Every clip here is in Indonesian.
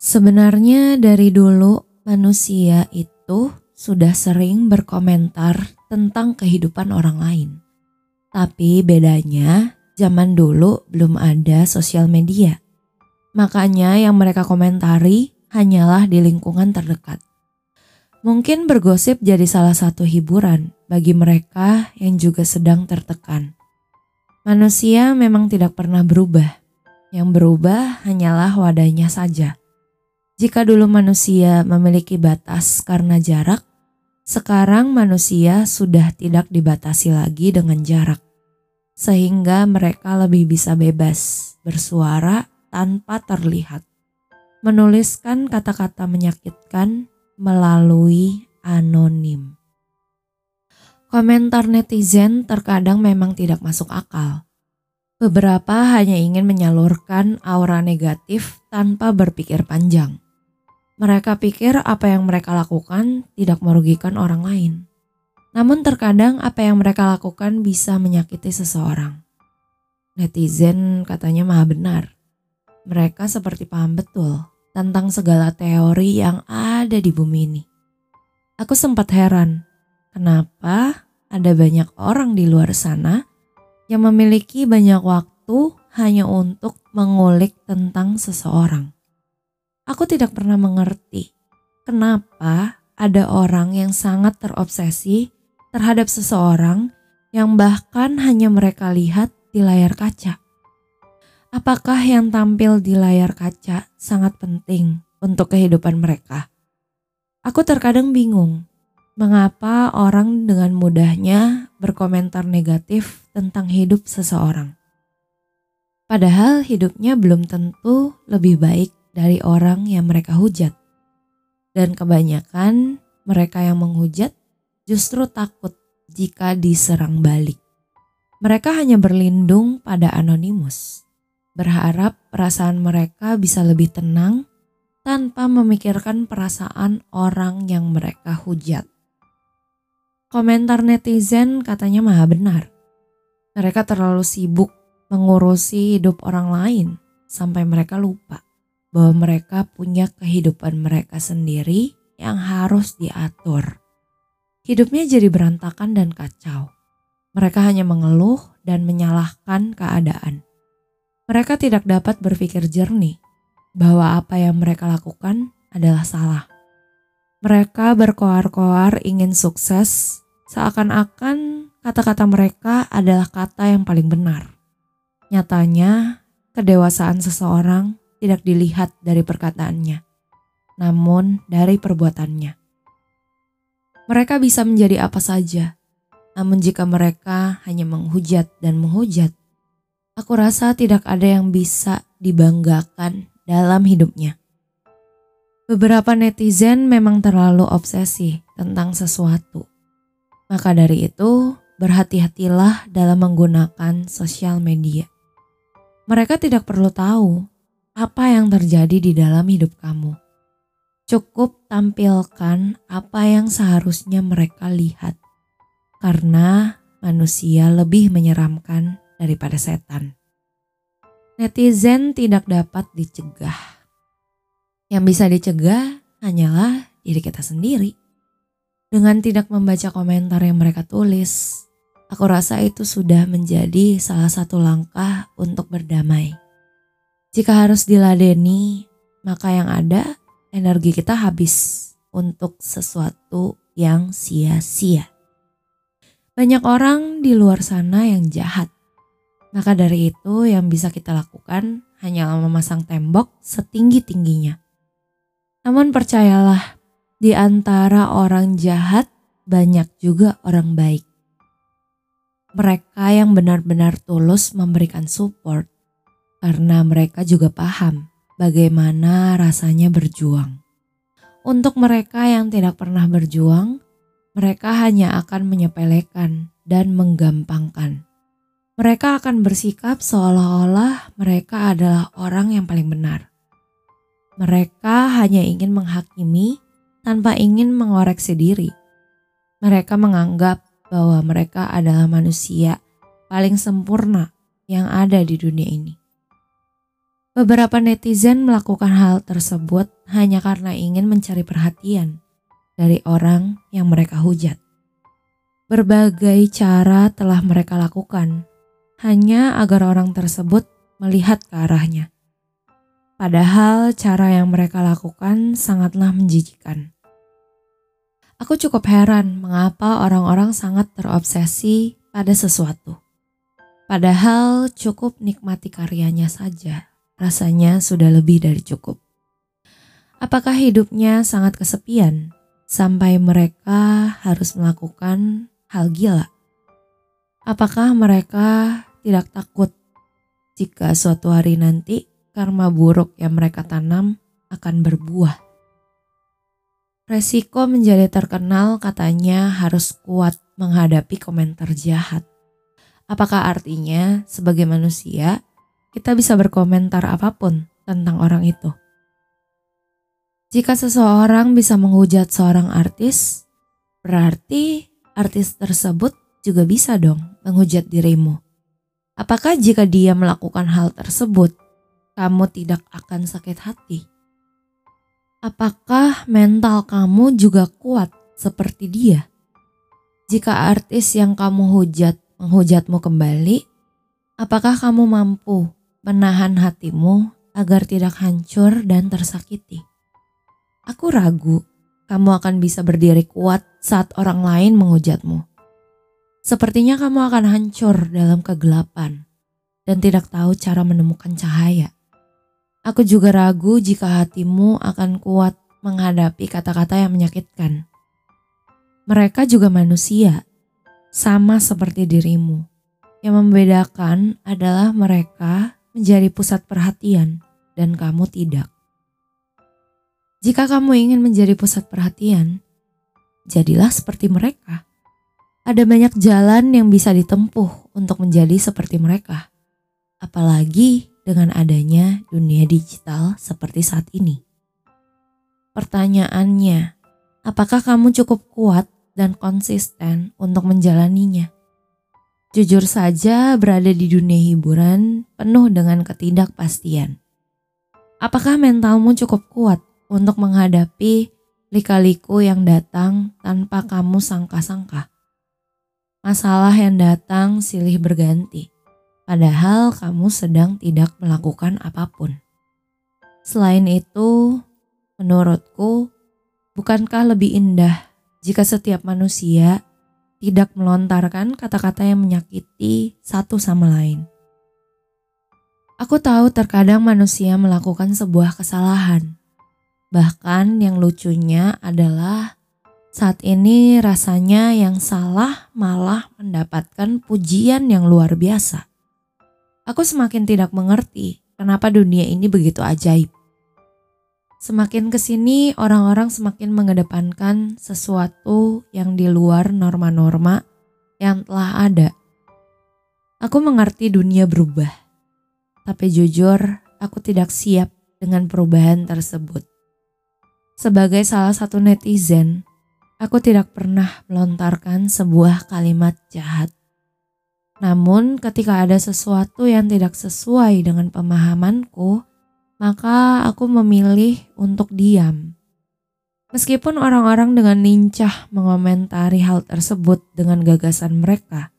Sebenarnya dari dulu manusia itu sudah sering berkomentar tentang kehidupan orang lain. Tapi bedanya zaman dulu belum ada sosial media. Makanya yang mereka komentari hanyalah di lingkungan terdekat. Mungkin bergosip jadi salah satu hiburan bagi mereka yang juga sedang tertekan. Manusia memang tidak pernah berubah. Yang berubah hanyalah wadahnya saja. Jika dulu manusia memiliki batas karena jarak, sekarang manusia sudah tidak dibatasi lagi dengan jarak, sehingga mereka lebih bisa bebas bersuara tanpa terlihat, menuliskan kata-kata menyakitkan melalui anonim. Komentar netizen terkadang memang tidak masuk akal. Beberapa hanya ingin menyalurkan aura negatif tanpa berpikir panjang. Mereka pikir apa yang mereka lakukan tidak merugikan orang lain. Namun terkadang apa yang mereka lakukan bisa menyakiti seseorang. Netizen katanya maha benar. Mereka seperti paham betul tentang segala teori yang ada di bumi ini. Aku sempat heran, kenapa ada banyak orang di luar sana yang memiliki banyak waktu hanya untuk mengulik tentang seseorang. Aku tidak pernah mengerti kenapa ada orang yang sangat terobsesi terhadap seseorang yang bahkan hanya mereka lihat di layar kaca. Apakah yang tampil di layar kaca sangat penting untuk kehidupan mereka? Aku terkadang bingung mengapa orang dengan mudahnya berkomentar negatif tentang hidup seseorang. Padahal hidupnya belum tentu lebih baik dari orang yang mereka hujat. Dan kebanyakan mereka yang menghujat justru takut jika diserang balik. Mereka hanya berlindung pada anonimus, berharap perasaan mereka bisa lebih tenang tanpa memikirkan perasaan orang yang mereka hujat. Komentar netizen katanya maha benar. Mereka terlalu sibuk mengurusi hidup orang lain sampai mereka lupa bahwa mereka punya kehidupan mereka sendiri yang harus diatur. Hidupnya jadi berantakan dan kacau. Mereka hanya mengeluh dan menyalahkan keadaan. Mereka tidak dapat berpikir jernih bahwa apa yang mereka lakukan adalah salah. Mereka berkoar-koar ingin sukses, seakan-akan kata-kata mereka adalah kata yang paling benar. Nyatanya, kedewasaan seseorang tidak dilihat dari perkataannya, namun dari perbuatannya. Mereka bisa menjadi apa saja, namun jika mereka hanya menghujat dan menghujat, aku rasa tidak ada yang bisa dibanggakan dalam hidupnya. Beberapa netizen memang terlalu obsesi tentang sesuatu. Maka dari itu, berhati-hatilah dalam menggunakan sosial media. Mereka tidak perlu tahu apa yang terjadi di dalam hidup kamu. Cukup tampilkan apa yang seharusnya mereka lihat, karena manusia lebih menyeramkan daripada setan. Netizen tidak dapat dicegah. Yang bisa dicegah hanyalah diri kita sendiri. Dengan tidak membaca komentar yang mereka tulis, aku rasa itu sudah menjadi salah satu langkah untuk berdamai. Jika harus diladeni, maka yang ada energi kita habis untuk sesuatu yang sia-sia. Banyak orang di luar sana yang jahat. Maka dari itu yang bisa kita lakukan hanyalah memasang tembok setinggi-tingginya. Namun percayalah, di antara orang jahat banyak juga orang baik. Mereka yang benar-benar tulus memberikan support karena mereka juga paham bagaimana rasanya berjuang. Untuk mereka yang tidak pernah berjuang, mereka hanya akan menyepelekan dan menggampangkan. Mereka akan bersikap seolah-olah mereka adalah orang yang paling benar. Mereka hanya ingin menghakimi tanpa ingin mengoreksi diri. Mereka menganggap bahwa mereka adalah manusia paling sempurna yang ada di dunia ini. Beberapa netizen melakukan hal tersebut hanya karena ingin mencari perhatian dari orang yang mereka hujat. Berbagai cara telah mereka lakukan hanya agar orang tersebut melihat ke arahnya. Padahal cara yang mereka lakukan sangatlah menjijikan. Aku cukup heran mengapa orang-orang sangat terobsesi pada sesuatu. Padahal cukup nikmati karyanya saja, rasanya sudah lebih dari cukup. Apakah hidupnya sangat kesepian sampai mereka harus melakukan hal gila? Apakah mereka tidak takut jika suatu hari nanti karma buruk yang mereka tanam akan berbuah? Resiko menjadi terkenal katanya harus kuat menghadapi komentar jahat. Apakah artinya sebagai manusia kita bisa berkomentar apa pun tentang orang itu? Jika seseorang bisa menghujat seorang artis, berarti artis tersebut juga bisa dong menghujat dirimu. Apakah jika dia melakukan hal tersebut, kamu tidak akan sakit hati? Apakah mental kamu juga kuat seperti dia? Jika artis yang kamu hujat menghujatmu kembali, apakah kamu mampu menahan hatimu agar tidak hancur dan tersakiti? Aku ragu kamu akan bisa berdiri kuat saat orang lain menghujatmu. Sepertinya kamu akan hancur dalam kegelapan dan tidak tahu cara menemukan cahaya. Aku juga ragu jika hatimu akan kuat menghadapi kata-kata yang menyakitkan. Mereka juga manusia, sama seperti dirimu. Yang membedakan adalah mereka menjadi pusat perhatian dan kamu tidak. Jika kamu ingin menjadi pusat perhatian, jadilah seperti mereka. Ada banyak jalan yang bisa ditempuh untuk menjadi seperti mereka, apalagi dengan adanya dunia digital seperti saat ini. Pertanyaannya, apakah kamu cukup kuat dan konsisten untuk menjalaninya? Jujur saja, berada di dunia hiburan penuh dengan ketidakpastian. Apakah mentalmu cukup kuat untuk menghadapi lika-liku yang datang tanpa kamu sangka-sangka. Masalah yang datang silih berganti, padahal kamu sedang tidak melakukan apa pun. Selain itu, menurutku, bukankah lebih indah jika setiap manusia tidak melontarkan kata-kata yang menyakiti satu sama lain? Aku tahu terkadang manusia melakukan sebuah kesalahan Bahkan yang lucunya adalah saat ini rasanya yang salah malah mendapatkan pujian yang luar biasa. Aku semakin tidak mengerti kenapa dunia ini begitu ajaib. Semakin ke sini orang-orang semakin mengedepankan sesuatu yang di luar norma-norma yang telah ada. Aku mengerti dunia berubah, tapi jujur aku tidak siap dengan perubahan tersebut. Sebagai salah satu netizen, aku tidak pernah melontarkan sebuah kalimat jahat. Namun, ketika ada sesuatu yang tidak sesuai dengan pemahamanku, maka aku memilih untuk diam. Meskipun orang-orang dengan lincah mengomentari hal tersebut dengan gagasan mereka,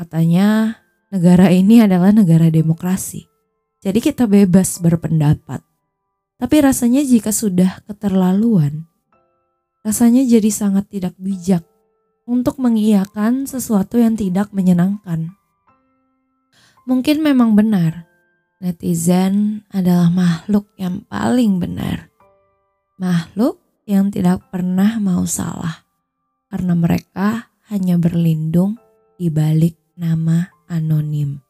katanya negara ini adalah negara demokrasi, jadi kita bebas berpendapat. Tapi rasanya jika sudah keterlaluan, rasanya jadi sangat tidak bijak untuk mengiyakan sesuatu yang tidak menyenangkan. Mungkin memang benar, netizen adalah makhluk yang paling benar. Makhluk yang tidak pernah mau salah, karena mereka hanya berlindung di balik nama anonim.